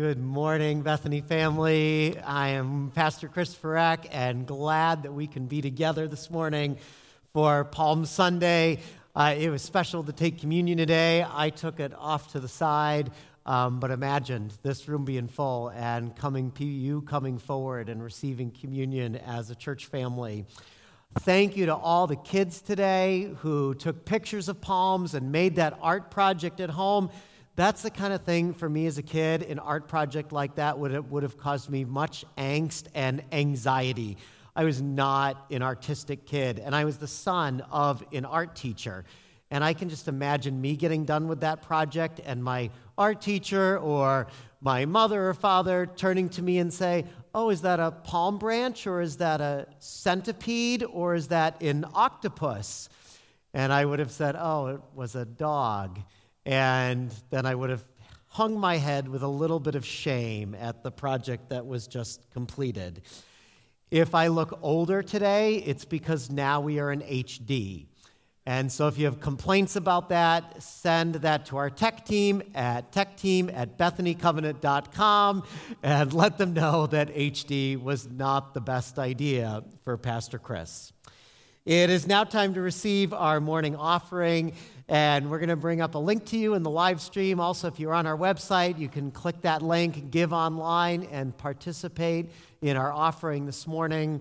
Good morning, Bethany family. I am Pastor Christopher Eck and glad that we can be together this morning for Palm Sunday. Uh, it was special to take communion today. I took it off to the side, um, but imagined this room being full and coming, you coming forward and receiving communion as a church family. Thank you to all the kids today who took pictures of palms and made that art project at home. That's the kind of thing for me as a kid, an art project like that would have, would have caused me much angst and anxiety. I was not an artistic kid, and I was the son of an art teacher. And I can just imagine me getting done with that project and my art teacher or my mother or father turning to me and say, Oh, is that a palm branch or is that a centipede or is that an octopus? And I would have said, Oh, it was a dog. And then I would have hung my head with a little bit of shame at the project that was just completed. If I look older today, it's because now we are in HD. And so if you have complaints about that, send that to our tech team at techteam at bethanycovenant.com and let them know that HD was not the best idea for Pastor Chris. It is now time to receive our morning offering. And we're going to bring up a link to you in the live stream. Also, if you're on our website, you can click that link, give online, and participate in our offering this morning.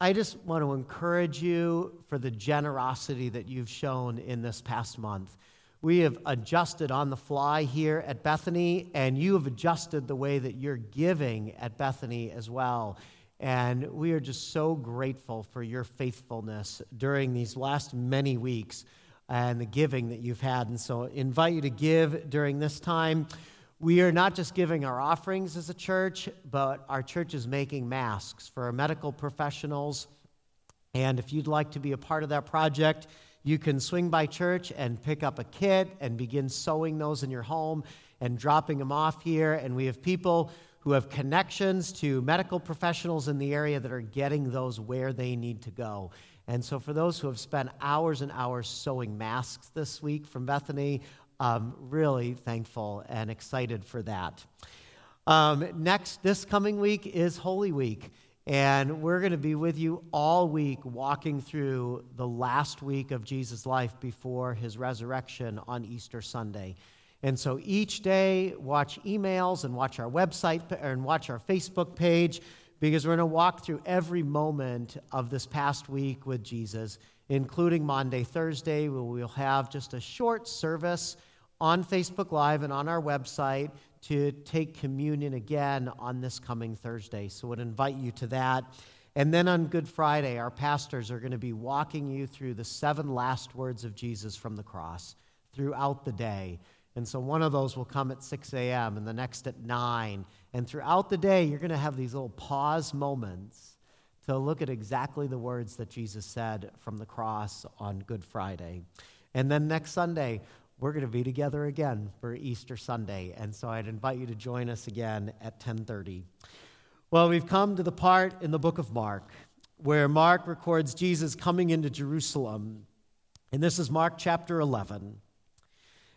I just want to encourage you for the generosity that you've shown in this past month. We have adjusted on the fly here at Bethany, and you have adjusted the way that you're giving at Bethany as well. And we are just so grateful for your faithfulness during these last many weeks and the giving that you've had. And so, I invite you to give during this time. We are not just giving our offerings as a church, but our church is making masks for our medical professionals. And if you'd like to be a part of that project, you can swing by church and pick up a kit and begin sewing those in your home and dropping them off here. And we have people who have connections to medical professionals in the area that are getting those where they need to go. And so, for those who have spent hours and hours sewing masks this week from Bethany, I'm really thankful and excited for that. Um, next, this coming week is Holy Week. And we're going to be with you all week walking through the last week of Jesus' life before his resurrection on Easter Sunday. And so each day, watch emails and watch our website and watch our Facebook page because we're going to walk through every moment of this past week with Jesus, including Maundy, Thursday, where we'll have just a short service on Facebook Live and on our website to take communion again on this coming Thursday. So would invite you to that. And then on Good Friday, our pastors are going to be walking you through the seven last words of Jesus from the cross throughout the day. And so one of those will come at 6 a.m. and the next at 9. And throughout the day, you're going to have these little pause moments to look at exactly the words that Jesus said from the cross on Good Friday. And then next Sunday, we're going to be together again for Easter Sunday. And so I'd invite you to join us again at 10:30. Well, we've come to the part in the book of Mark where Mark records Jesus coming into Jerusalem. And this is Mark chapter 11.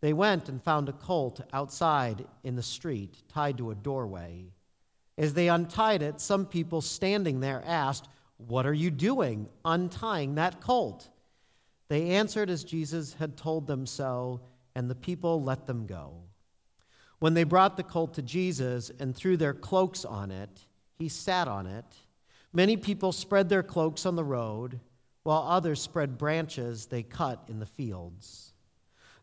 They went and found a colt outside in the street, tied to a doorway. As they untied it, some people standing there asked, What are you doing, untying that colt? They answered as Jesus had told them so, and the people let them go. When they brought the colt to Jesus and threw their cloaks on it, he sat on it. Many people spread their cloaks on the road, while others spread branches they cut in the fields.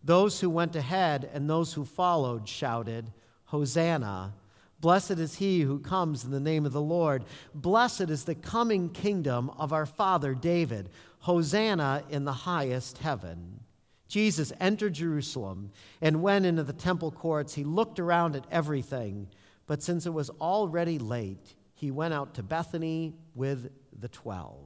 Those who went ahead and those who followed shouted, Hosanna! Blessed is he who comes in the name of the Lord. Blessed is the coming kingdom of our father David. Hosanna in the highest heaven. Jesus entered Jerusalem and went into the temple courts. He looked around at everything, but since it was already late, he went out to Bethany with the twelve.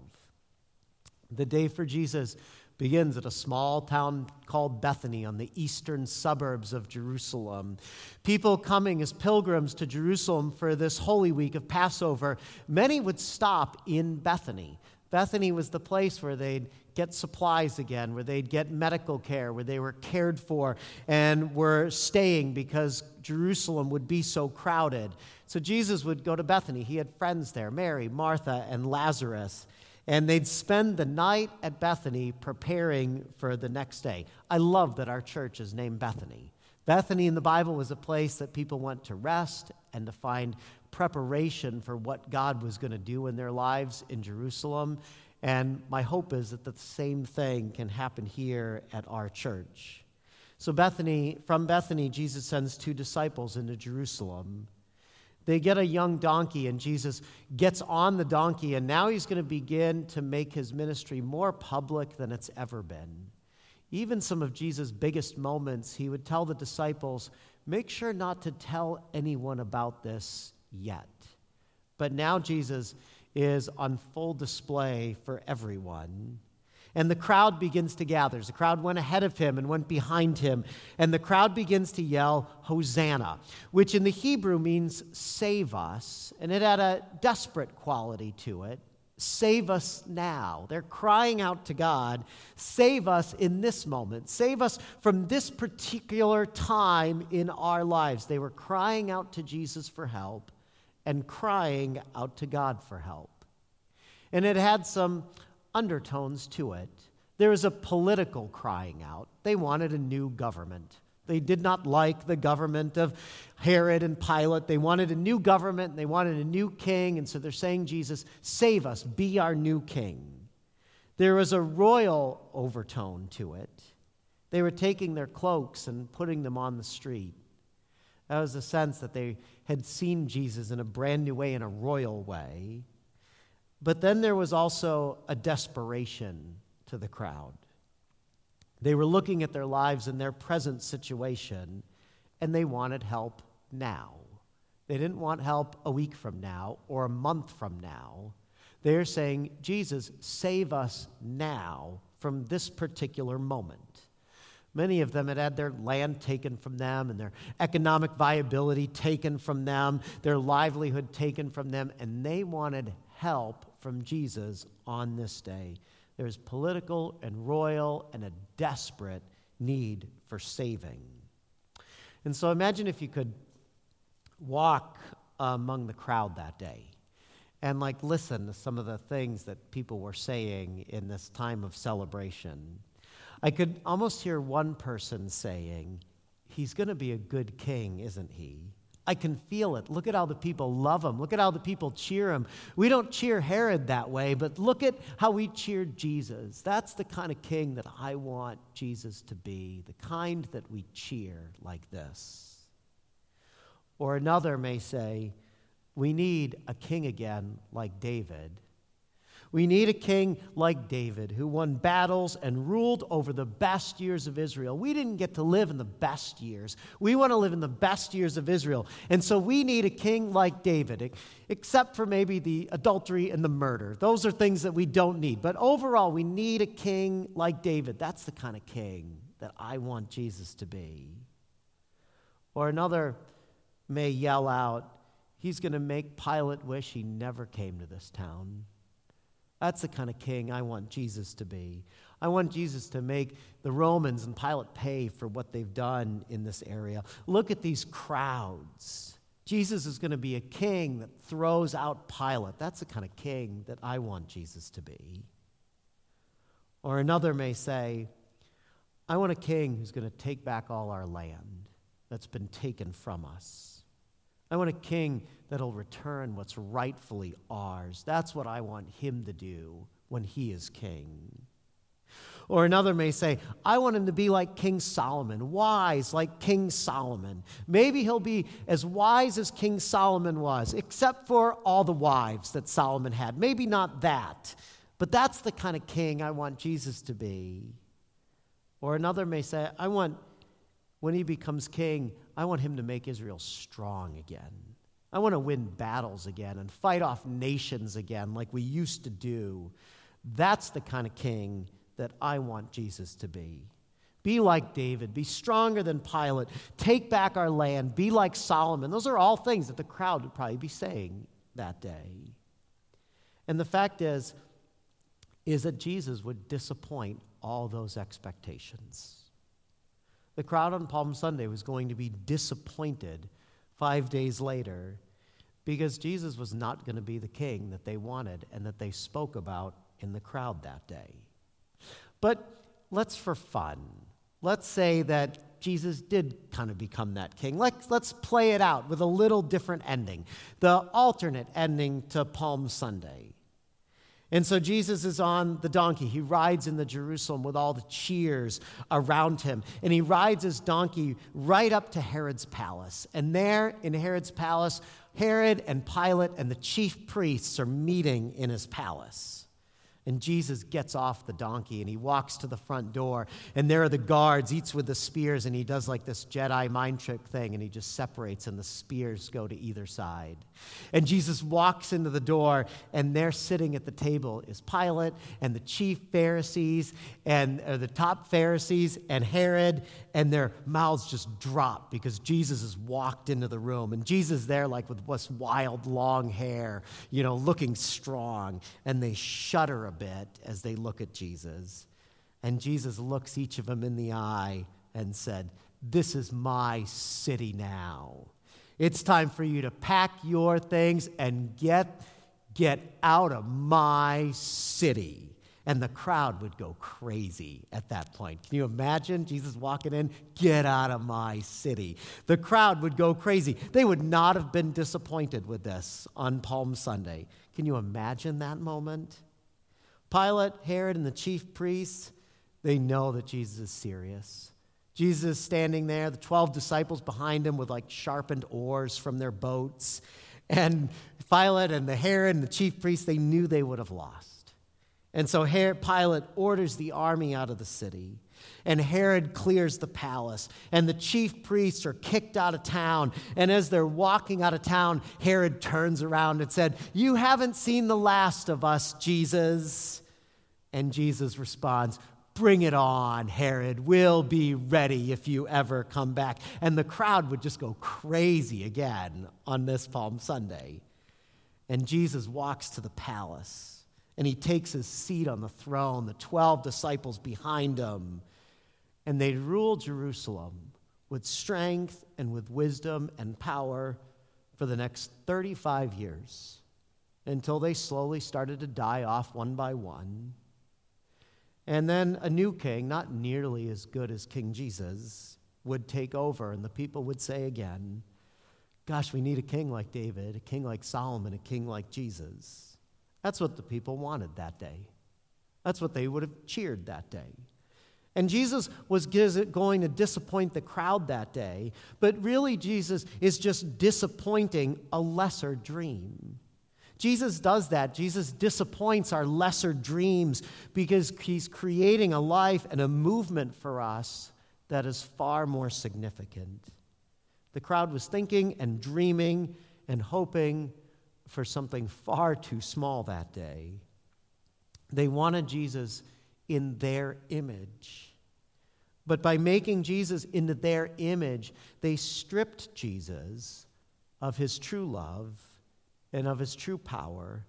The day for Jesus begins at a small town called Bethany on the eastern suburbs of Jerusalem. People coming as pilgrims to Jerusalem for this Holy Week of Passover, many would stop in Bethany. Bethany was the place where they'd get supplies again, where they'd get medical care, where they were cared for and were staying because Jerusalem would be so crowded. So Jesus would go to Bethany. He had friends there Mary, Martha, and Lazarus. And they'd spend the night at Bethany preparing for the next day. I love that our church is named Bethany. Bethany in the Bible was a place that people went to rest and to find preparation for what God was going to do in their lives in Jerusalem. And my hope is that the same thing can happen here at our church. So, Bethany, from Bethany, Jesus sends two disciples into Jerusalem. They get a young donkey, and Jesus gets on the donkey, and now he's going to begin to make his ministry more public than it's ever been. Even some of Jesus' biggest moments, he would tell the disciples, Make sure not to tell anyone about this yet. But now Jesus is on full display for everyone. And the crowd begins to gather. The crowd went ahead of him and went behind him. And the crowd begins to yell, Hosanna, which in the Hebrew means save us. And it had a desperate quality to it. Save us now. They're crying out to God, save us in this moment. Save us from this particular time in our lives. They were crying out to Jesus for help and crying out to God for help. And it had some undertones to it. There was a political crying out. They wanted a new government. They did not like the government of Herod and Pilate. They wanted a new government, and they wanted a new king, and so they're saying, Jesus, save us, be our new king. There was a royal overtone to it. They were taking their cloaks and putting them on the street. That was a sense that they had seen Jesus in a brand new way, in a royal way. But then there was also a desperation to the crowd. They were looking at their lives and their present situation, and they wanted help now. They didn't want help a week from now or a month from now. They're saying, Jesus, save us now from this particular moment. Many of them had had their land taken from them and their economic viability taken from them, their livelihood taken from them, and they wanted help from Jesus on this day. There's political and royal and a desperate need for saving. And so imagine if you could walk among the crowd that day and like listen to some of the things that people were saying in this time of celebration I could almost hear one person saying, He's going to be a good king, isn't he? I can feel it. Look at how the people love him. Look at how the people cheer him. We don't cheer Herod that way, but look at how we cheered Jesus. That's the kind of king that I want Jesus to be, the kind that we cheer like this. Or another may say, we need a king again like David we need a king like David who won battles and ruled over the best years of Israel. We didn't get to live in the best years. We want to live in the best years of Israel. And so we need a king like David, except for maybe the adultery and the murder. Those are things that we don't need. But overall, we need a king like David. That's the kind of king that I want Jesus to be. Or another may yell out, He's going to make Pilate wish he never came to this town. That's the kind of king I want Jesus to be. I want Jesus to make the Romans and Pilate pay for what they've done in this area. Look at these crowds. Jesus is going to be a king that throws out Pilate. That's the kind of king that I want Jesus to be. Or another may say, I want a king who's going to take back all our land that's been taken from us. I want a king that'll return what's rightfully ours. That's what I want him to do when he is king. Or another may say, I want him to be like King Solomon, wise like King Solomon. Maybe he'll be as wise as King Solomon was, except for all the wives that Solomon had. Maybe not that, but that's the kind of king I want Jesus to be. Or another may say, I want, when he becomes king, I want him to make Israel strong again. I want to win battles again and fight off nations again like we used to do. That's the kind of king that I want Jesus to be. Be like David. Be stronger than Pilate. Take back our land. Be like Solomon. Those are all things that the crowd would probably be saying that day. And the fact is, is that Jesus would disappoint all those expectations. The crowd on Palm Sunday was going to be disappointed five days later because Jesus was not going to be the king that they wanted and that they spoke about in the crowd that day. But let's, for fun, let's say that Jesus did kind of become that king. Let's, let's play it out with a little different ending, the alternate ending to Palm Sunday. And so Jesus is on the donkey. He rides in the Jerusalem with all the cheers around him. And he rides his donkey right up to Herod's palace. And there in Herod's palace, Herod and Pilate and the chief priests are meeting in his palace. And Jesus gets off the donkey and he walks to the front door. And there are the guards, each with the spears, and he does like this Jedi mind trick thing and he just separates and the spears go to either side. And Jesus walks into the door and there sitting at the table is Pilate and the chief Pharisees and the top Pharisees and Herod, and their mouths just drop because Jesus has walked into the room. And Jesus there, like with this wild long hair, you know, looking strong, and they shudder a bit as they look at Jesus. And Jesus looks each of them in the eye and said, This is my city now. It's time for you to pack your things and get, get out of my city. And the crowd would go crazy at that point. Can you imagine Jesus walking in? Get out of my city. The crowd would go crazy. They would not have been disappointed with this on Palm Sunday. Can you imagine that moment? Pilate, Herod, and the chief priests, they know that Jesus is serious. Jesus is standing there, the 12 disciples behind him with like sharpened oars from their boats. And Pilate and the Herod and the chief priests, they knew they would have lost. And so Herod, Pilate orders the army out of the city. And Herod clears the palace, and the chief priests are kicked out of town. And as they're walking out of town, Herod turns around and said, You haven't seen the last of us, Jesus. And Jesus responds, Bring it on, Herod. We'll be ready if you ever come back. And the crowd would just go crazy again on this Palm Sunday. And Jesus walks to the palace and he takes his seat on the throne, the 12 disciples behind him. And they rule Jerusalem with strength and with wisdom and power for the next 35 years until they slowly started to die off one by one. And then a new king, not nearly as good as King Jesus, would take over, and the people would say again, Gosh, we need a king like David, a king like Solomon, a king like Jesus. That's what the people wanted that day. That's what they would have cheered that day. And Jesus was going to disappoint the crowd that day, but really, Jesus is just disappointing a lesser dream. Jesus does that. Jesus disappoints our lesser dreams because he's creating a life and a movement for us that is far more significant. The crowd was thinking and dreaming and hoping for something far too small that day. They wanted Jesus in their image. But by making Jesus into their image, they stripped Jesus of his true love and of his true power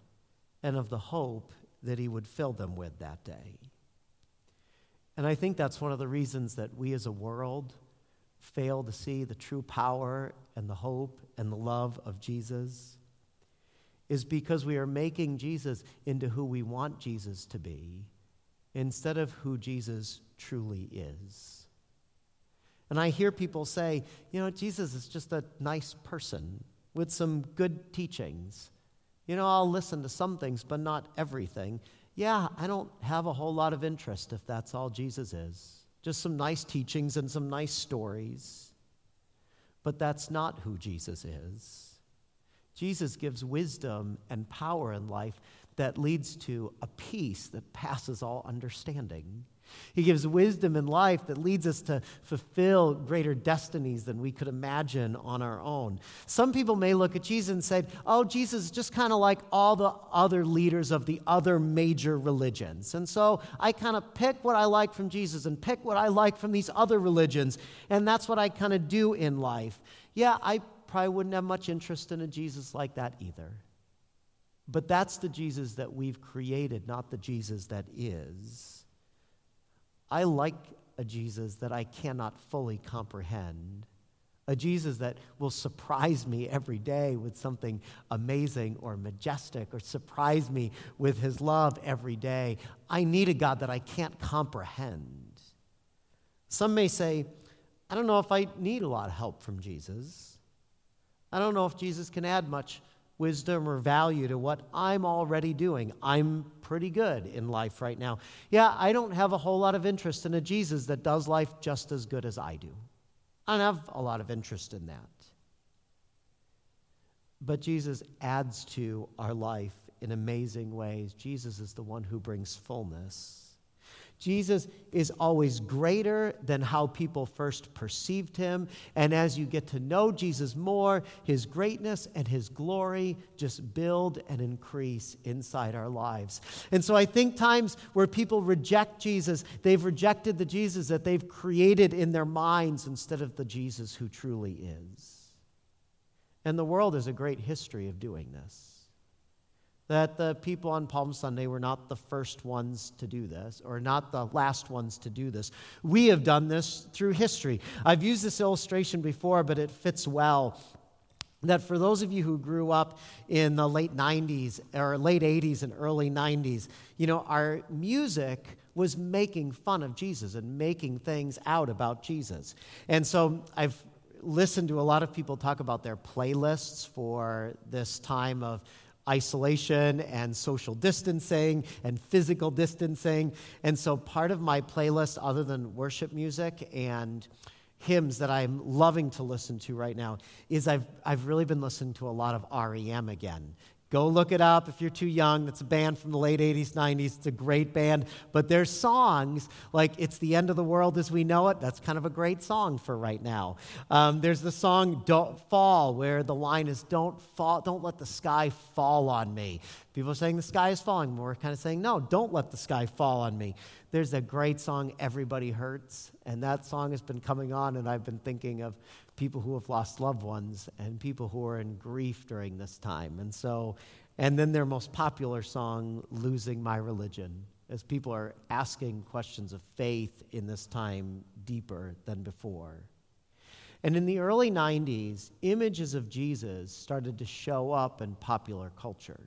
and of the hope that he would fill them with that day. And I think that's one of the reasons that we as a world fail to see the true power and the hope and the love of Jesus is because we are making Jesus into who we want Jesus to be instead of who Jesus truly is. And I hear people say, you know, Jesus is just a nice person with some good teachings. You know, I'll listen to some things, but not everything. Yeah, I don't have a whole lot of interest if that's all Jesus is. Just some nice teachings and some nice stories. But that's not who Jesus is. Jesus gives wisdom and power in life that leads to a peace that passes all understanding. He gives wisdom in life that leads us to fulfill greater destinies than we could imagine on our own. Some people may look at Jesus and say, oh, Jesus is just kind of like all the other leaders of the other major religions. And so I kind of pick what I like from Jesus and pick what I like from these other religions. And that's what I kind of do in life. Yeah, I probably wouldn't have much interest in a Jesus like that either. But that's the Jesus that we've created, not the Jesus that is. I like a Jesus that I cannot fully comprehend, a Jesus that will surprise me every day with something amazing or majestic, or surprise me with his love every day. I need a God that I can't comprehend. Some may say, I don't know if I need a lot of help from Jesus. I don't know if Jesus can add much wisdom or value to what I'm already doing. I'm pretty good in life right now. Yeah, I don't have a whole lot of interest in a Jesus that does life just as good as I do. I don't have a lot of interest in that. But Jesus adds to our life in amazing ways. Jesus is the one who brings fullness. Jesus is always greater than how people first perceived him. And as you get to know Jesus more, his greatness and his glory just build and increase inside our lives. And so I think times where people reject Jesus, they've rejected the Jesus that they've created in their minds instead of the Jesus who truly is. And the world has a great history of doing this that the people on Palm Sunday were not the first ones to do this or not the last ones to do this. We have done this through history. I've used this illustration before, but it fits well. That for those of you who grew up in the late 90s or late 80s and early 90s, you know, our music was making fun of Jesus and making things out about Jesus. And so I've listened to a lot of people talk about their playlists for this time of isolation and social distancing and physical distancing. And so, part of my playlist, other than worship music and hymns that I'm loving to listen to right now, is I've, I've really been listening to a lot of REM again. Go look it up if you're too young. That's a band from the late 80s, 90s. It's a great band. But their songs, like It's the End of the World as We Know It, that's kind of a great song for right now. Um, there's the song Don't Fall, where the line is Don't fall, don't let the sky fall on me. People are saying the sky is falling. We're kind of saying, no, don't let the sky fall on me. There's a great song, Everybody Hurts, and that song has been coming on, and I've been thinking of people who have lost loved ones and people who are in grief during this time. And so, and then their most popular song, Losing My Religion, as people are asking questions of faith in this time deeper than before. And in the early 90s, images of Jesus started to show up in popular culture.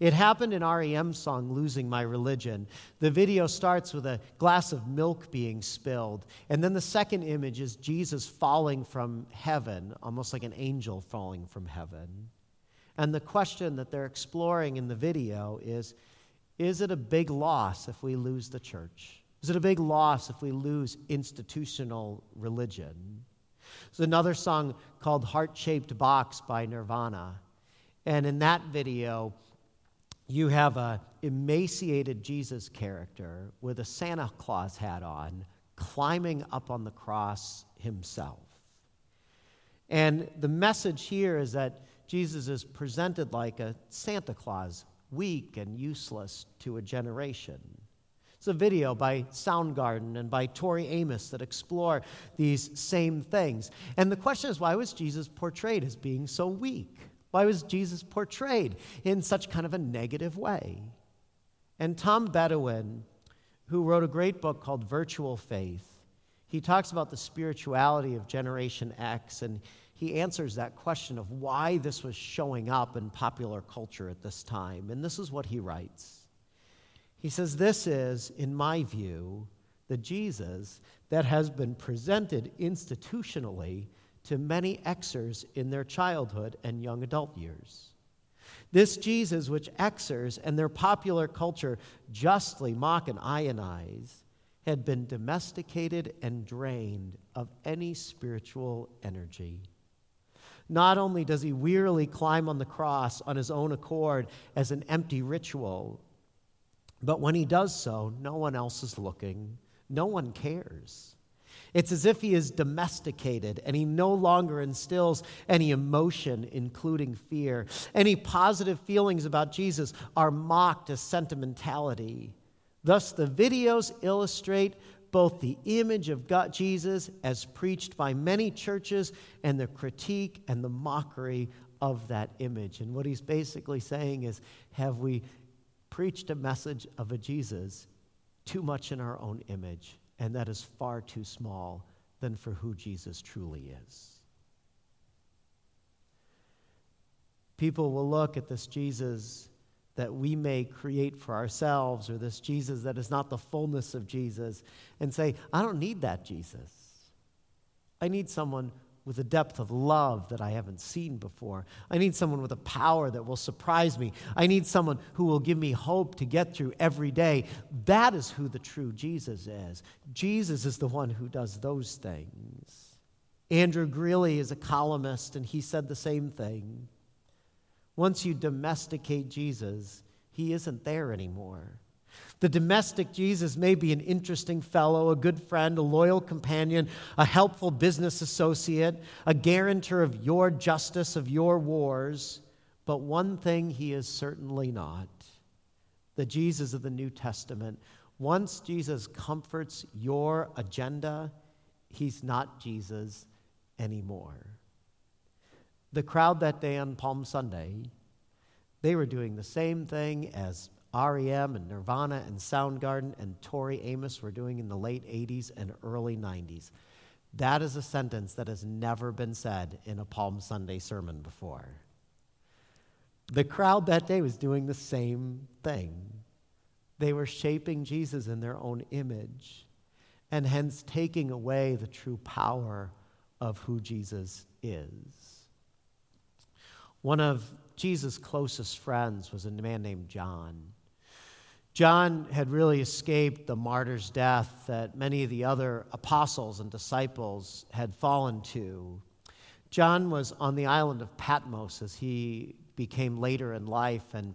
It happened in REM's song, Losing My Religion. The video starts with a glass of milk being spilled. And then the second image is Jesus falling from heaven, almost like an angel falling from heaven. And the question that they're exploring in the video is Is it a big loss if we lose the church? Is it a big loss if we lose institutional religion? There's another song called Heart Shaped Box by Nirvana. And in that video, you have a emaciated Jesus character with a Santa Claus hat on climbing up on the cross himself. And the message here is that Jesus is presented like a Santa Claus, weak and useless to a generation. It's a video by Soundgarden and by Tori Amos that explore these same things. And the question is why was Jesus portrayed as being so weak? Why was Jesus portrayed in such kind of a negative way? And Tom Beaudoin, who wrote a great book called Virtual Faith, he talks about the spirituality of Generation X, and he answers that question of why this was showing up in popular culture at this time. And this is what he writes He says, This is, in my view, the Jesus that has been presented institutionally to many Xers in their childhood and young adult years. This Jesus, which Xers and their popular culture justly mock and ionize, had been domesticated and drained of any spiritual energy. Not only does he wearily climb on the cross on his own accord as an empty ritual, but when he does so, no one else is looking no one cares. It's as if he is domesticated and he no longer instills any emotion, including fear. Any positive feelings about Jesus are mocked as sentimentality. Thus, the videos illustrate both the image of God, Jesus as preached by many churches and the critique and the mockery of that image. And what he's basically saying is have we preached a message of a Jesus too much in our own image? And that is far too small than for who Jesus truly is. People will look at this Jesus that we may create for ourselves, or this Jesus that is not the fullness of Jesus, and say, I don't need that Jesus. I need someone with a depth of love that I haven't seen before. I need someone with a power that will surprise me. I need someone who will give me hope to get through every day. That is who the true Jesus is. Jesus is the one who does those things. Andrew Greeley is a columnist, and he said the same thing. Once you domesticate Jesus, he isn't there anymore. The domestic Jesus may be an interesting fellow, a good friend, a loyal companion, a helpful business associate, a guarantor of your justice, of your wars. But one thing he is certainly not the Jesus of the New Testament. Once Jesus comforts your agenda, he's not Jesus anymore. The crowd that day on Palm Sunday, they were doing the same thing as REM and Nirvana and Soundgarden and Tori Amos were doing in the late 80s and early 90s. That is a sentence that has never been said in a Palm Sunday sermon before. The crowd that day was doing the same thing. They were shaping Jesus in their own image and hence taking away the true power of who Jesus is. One of Jesus' closest friends was a man named John. John had really escaped the martyr's death that many of the other apostles and disciples had fallen to. John was on the island of Patmos as he became later in life. And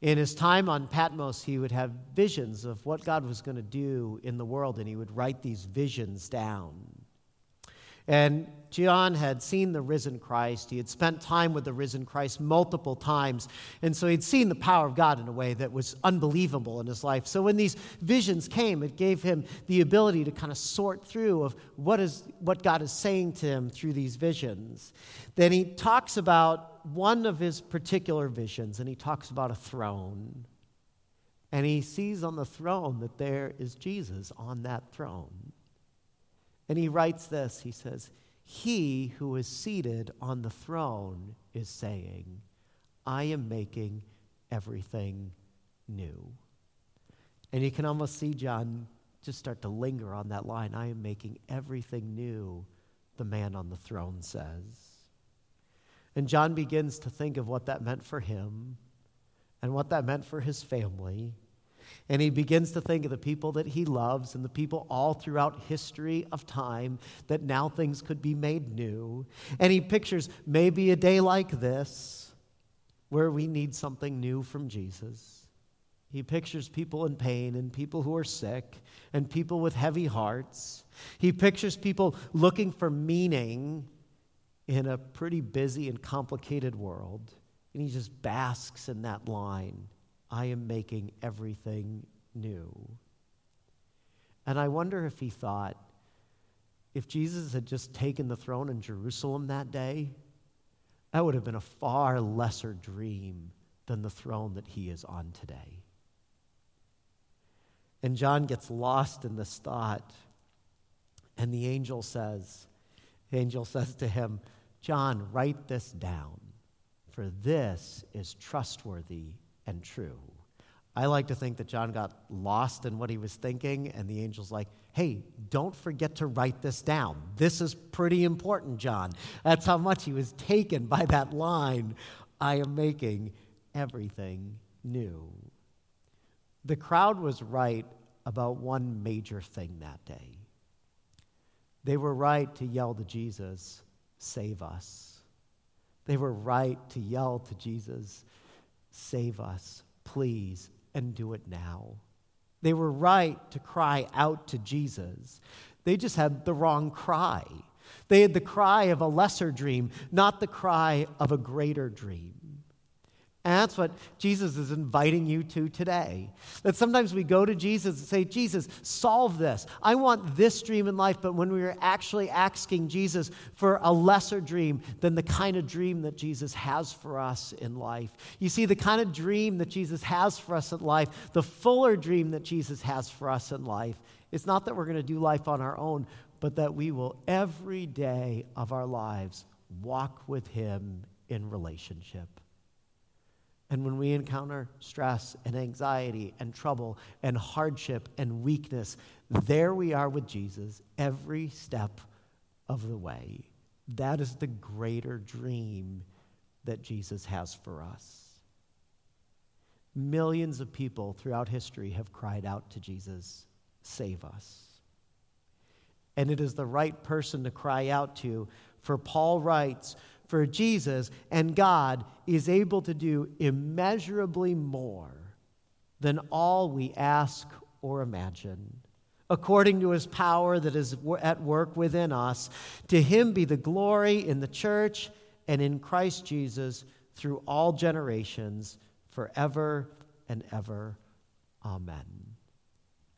in his time on Patmos, he would have visions of what God was going to do in the world, and he would write these visions down. And John had seen the risen Christ. He had spent time with the risen Christ multiple times. And so he'd seen the power of God in a way that was unbelievable in his life. So when these visions came, it gave him the ability to kind of sort through of what is what God is saying to him through these visions. Then he talks about one of his particular visions, and he talks about a throne. And he sees on the throne that there is Jesus on that throne. And he writes this he says, He who is seated on the throne is saying, I am making everything new. And you can almost see John just start to linger on that line I am making everything new, the man on the throne says. And John begins to think of what that meant for him and what that meant for his family and he begins to think of the people that he loves and the people all throughout history of time that now things could be made new. And he pictures maybe a day like this where we need something new from Jesus. He pictures people in pain and people who are sick and people with heavy hearts. He pictures people looking for meaning in a pretty busy and complicated world. And he just basks in that line I am making everything new. And I wonder if he thought, if Jesus had just taken the throne in Jerusalem that day, that would have been a far lesser dream than the throne that he is on today. And John gets lost in this thought. And the angel says, the angel says to him, John, write this down, for this is trustworthy and true. I like to think that John got lost in what he was thinking, and the angel's like, hey, don't forget to write this down. This is pretty important, John. That's how much he was taken by that line I am making everything new. The crowd was right about one major thing that day. They were right to yell to Jesus, Save us. They were right to yell to Jesus, Save us, please, and do it now. They were right to cry out to Jesus. They just had the wrong cry. They had the cry of a lesser dream, not the cry of a greater dream. And that's what Jesus is inviting you to today. That sometimes we go to Jesus and say, Jesus, solve this. I want this dream in life. But when we are actually asking Jesus for a lesser dream than the kind of dream that Jesus has for us in life, you see, the kind of dream that Jesus has for us in life, the fuller dream that Jesus has for us in life, it's not that we're going to do life on our own, but that we will every day of our lives walk with Him in relationship. And when we encounter stress and anxiety and trouble and hardship and weakness, there we are with Jesus every step of the way. That is the greater dream that Jesus has for us. Millions of people throughout history have cried out to Jesus, Save us. And it is the right person to cry out to, for Paul writes, for Jesus and God is able to do immeasurably more than all we ask or imagine. According to his power that is at work within us, to him be the glory in the church and in Christ Jesus through all generations, forever and ever. Amen.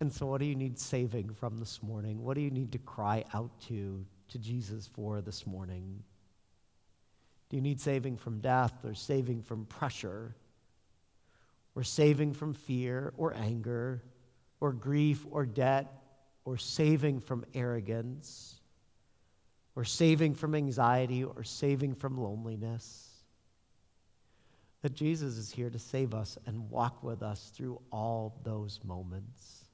And so, what do you need saving from this morning? What do you need to cry out to to Jesus for this morning? Do you need saving from death or saving from pressure or saving from fear or anger or grief or debt or saving from arrogance or saving from anxiety or saving from loneliness? That Jesus is here to save us and walk with us through all those moments.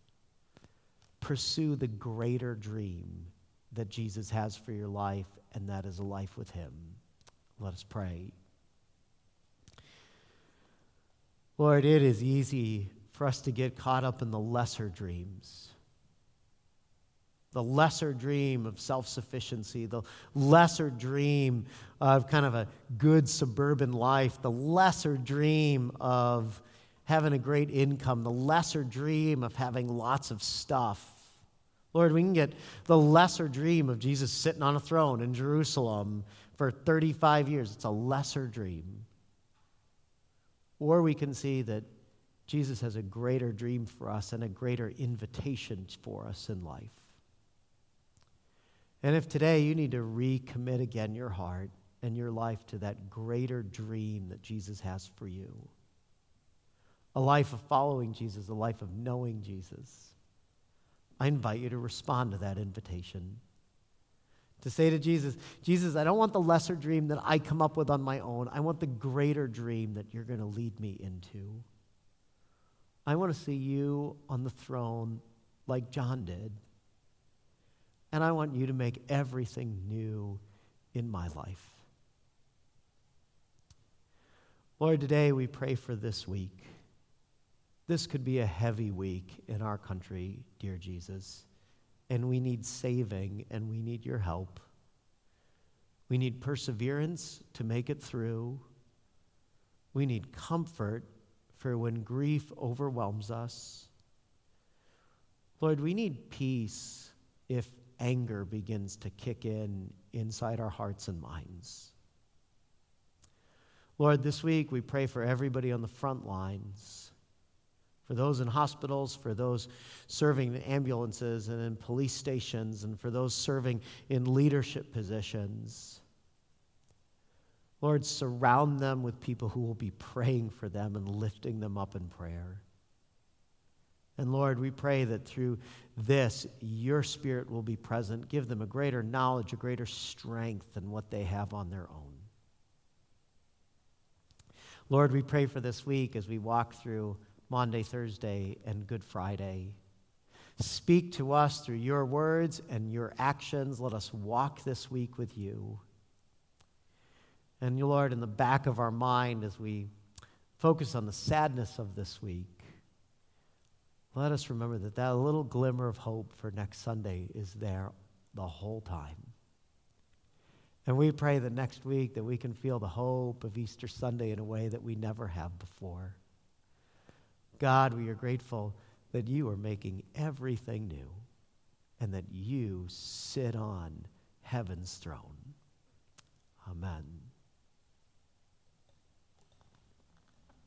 Pursue the greater dream that Jesus has for your life, and that is a life with Him. Let us pray. Lord, it is easy for us to get caught up in the lesser dreams. The lesser dream of self sufficiency, the lesser dream of kind of a good suburban life, the lesser dream of having a great income, the lesser dream of having lots of stuff. Lord, we can get the lesser dream of Jesus sitting on a throne in Jerusalem for 35 years. It's a lesser dream. Or we can see that Jesus has a greater dream for us and a greater invitation for us in life. And if today you need to recommit again your heart and your life to that greater dream that Jesus has for you, a life of following Jesus, a life of knowing Jesus, I invite you to respond to that invitation. To say to Jesus, Jesus, I don't want the lesser dream that I come up with on my own. I want the greater dream that you're going to lead me into. I want to see you on the throne like John did. And I want you to make everything new in my life. Lord, today we pray for this week. This could be a heavy week in our country, dear Jesus and we need saving, and we need your help. We need perseverance to make it through. We need comfort for when grief overwhelms us. Lord, we need peace if anger begins to kick in inside our hearts and minds. Lord, this week we pray for everybody on the front lines for those in hospitals, for those serving in ambulances and in police stations, and for those serving in leadership positions. Lord, surround them with people who will be praying for them and lifting them up in prayer. And Lord, we pray that through this, your Spirit will be present. Give them a greater knowledge, a greater strength than what they have on their own. Lord, we pray for this week as we walk through Maundy, Thursday, and Good Friday. Speak to us through your words and your actions. Let us walk this week with you. And, Lord, in the back of our mind, as we focus on the sadness of this week, let us remember that that little glimmer of hope for next Sunday is there the whole time. And we pray that next week that we can feel the hope of Easter Sunday in a way that we never have before. God, we are grateful that you are making everything new and that you sit on heaven's throne. Amen.